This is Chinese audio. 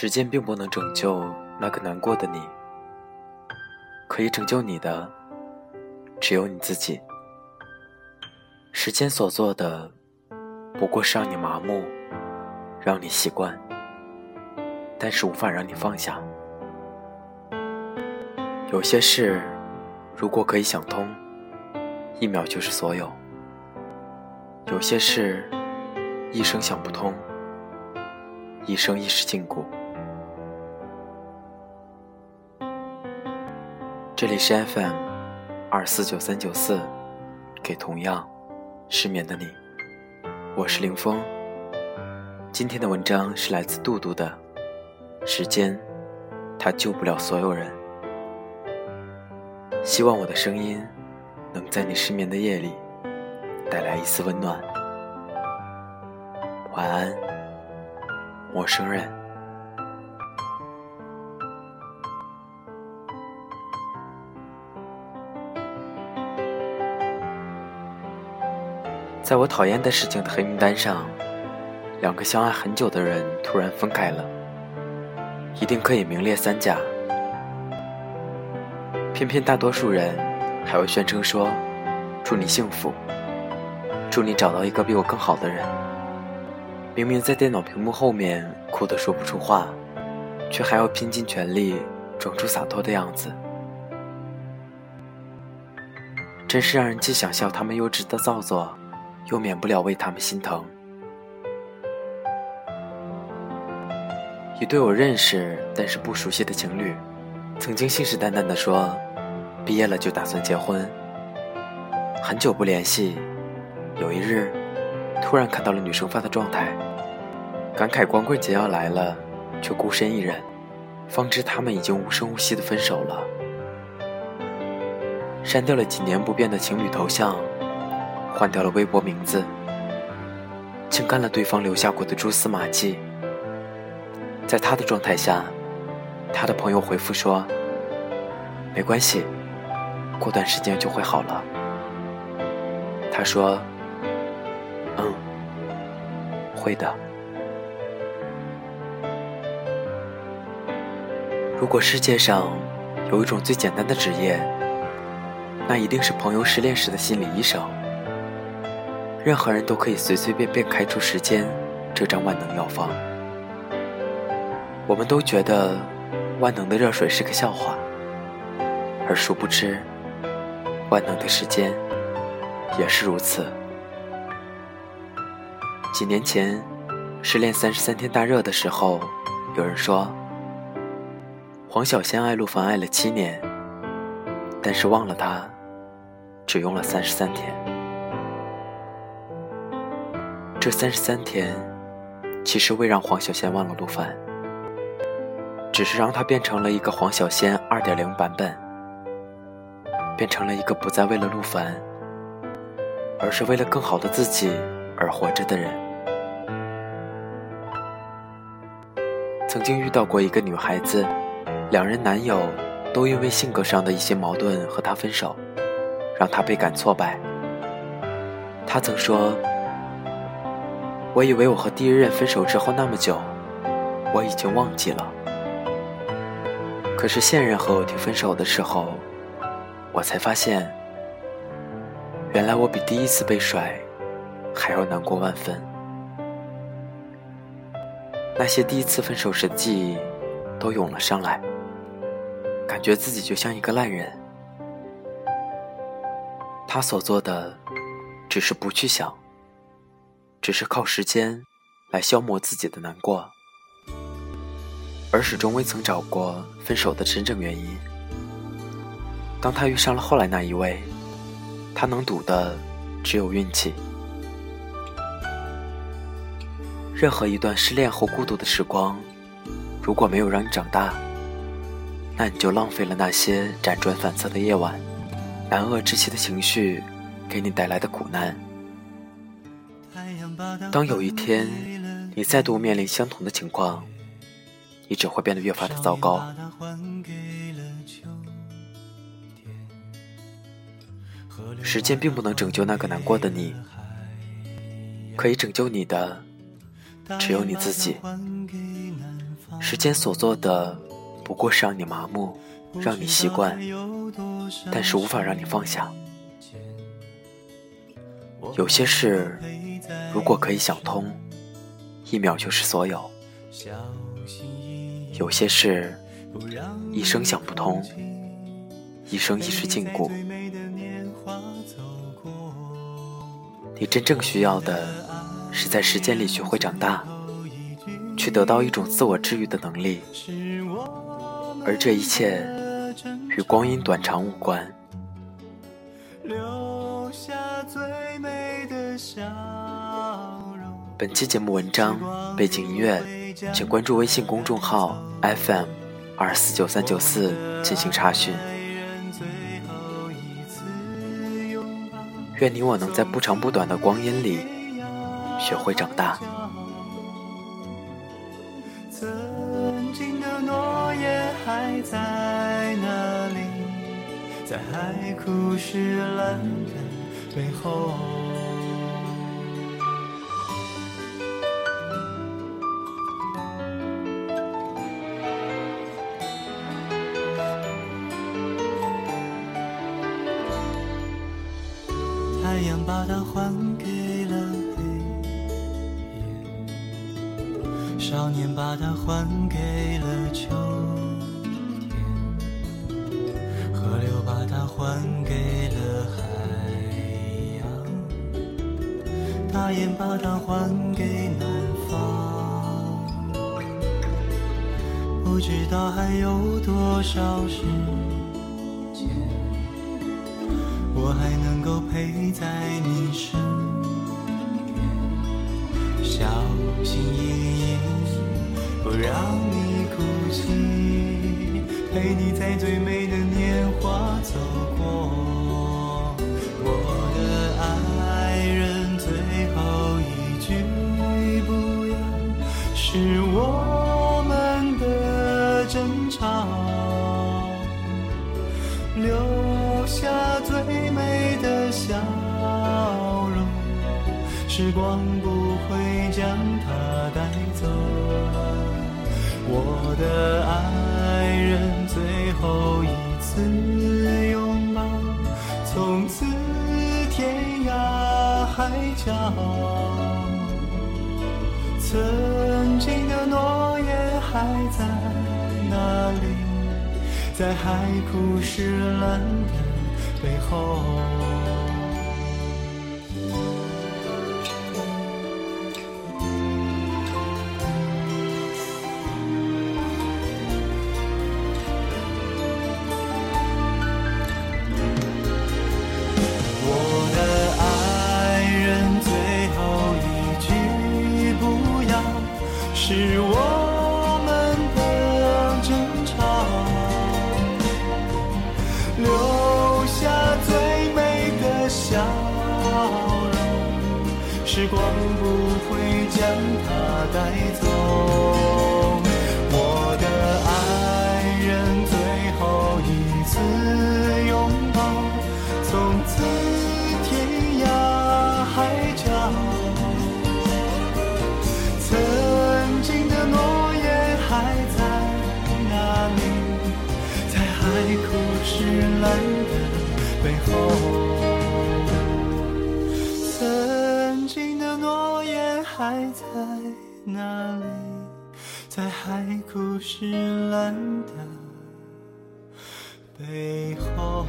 时间并不能拯救那个难过的你，可以拯救你的只有你自己。时间所做的，不过是让你麻木，让你习惯，但是无法让你放下。有些事，如果可以想通，一秒就是所有；有些事，一生想不通，一生亦是禁锢。这里是 FM 二四九三九四，给同样失眠的你，我是林峰。今天的文章是来自杜杜的《时间，它救不了所有人》。希望我的声音能在你失眠的夜里带来一丝温暖。晚安，陌生人。在我讨厌的事情的黑名单上，两个相爱很久的人突然分开了，一定可以名列三甲。偏偏大多数人还会宣称说：“祝你幸福，祝你找到一个比我更好的人。”明明在电脑屏幕后面哭得说不出话，却还要拼尽全力装出洒脱的样子，真是让人既想笑他们幼稚的造作。又免不了为他们心疼。一对我认识但是不熟悉的情侣，曾经信誓旦旦地说，毕业了就打算结婚。很久不联系，有一日，突然看到了女生发的状态，感慨光棍节要来了，却孤身一人，方知他们已经无声无息的分手了。删掉了几年不变的情侣头像。换掉了微博名字，清干了对方留下过的蛛丝马迹。在他的状态下，他的朋友回复说：“没关系，过段时间就会好了。”他说：“嗯，会的。”如果世界上有一种最简单的职业，那一定是朋友失恋时的心理医生。任何人都可以随随便便开出时间这张万能药方。我们都觉得万能的热水是个笑话，而殊不知，万能的时间也是如此。几年前，失恋三十三天大热的时候，有人说，黄小仙爱陆凡爱了七年，但是忘了他，只用了三十三天。这三十三天，其实未让黄小仙忘了陆凡，只是让他变成了一个黄小仙二点零版本，变成了一个不再为了陆凡，而是为了更好的自己而活着的人。曾经遇到过一个女孩子，两人男友都因为性格上的一些矛盾和她分手，让她倍感挫败。她曾说。我以为我和第一任分手之后那么久，我已经忘记了。可是现任和我提分手的时候，我才发现，原来我比第一次被甩还要难过万分。那些第一次分手时的记忆都涌了上来，感觉自己就像一个烂人。他所做的，只是不去想。只是靠时间来消磨自己的难过，而始终未曾找过分手的真正原因。当他遇上了后来那一位，他能赌的只有运气。任何一段失恋后孤独的时光，如果没有让你长大，那你就浪费了那些辗转反侧的夜晚，难遏之气的情绪给你带来的苦难。当有一天你再度面临相同的情况，你只会变得越发的糟糕。时间并不能拯救那个难过的你，可以拯救你的只有你自己。时间所做的不过是让你麻木，让你习惯，但是无法让你放下。有些事，如果可以想通，一秒就是所有；有些事，一生想不通，一生一世禁锢。你真正需要的，是在时间里学会长大，去得到一种自我治愈的能力，而这一切与光阴短长无关。本期节目文章背景音乐，请关注微信公众号 FM 二四九三九四进行查询。愿你我能在不长不短的光阴里学会长大。曾经的诺言还在哪里？在海枯石烂的背后。把它还给了黑夜，少年把它还给了秋天，河流把它还给了海洋，大雁把它还给南方。不知道还有多少时才能够陪在你身边，小心翼翼，不让你哭泣，陪你在最美的年华走过。时光不会将它带走。我的爱人，最后一次拥抱，从此天涯海角。曾经的诺言还在哪里？在海枯石烂的背后。是我们的争吵留下最美的笑容时光不会将它带走。枯石烂的背后。曾经的诺言还在哪里？在海枯石烂的背后。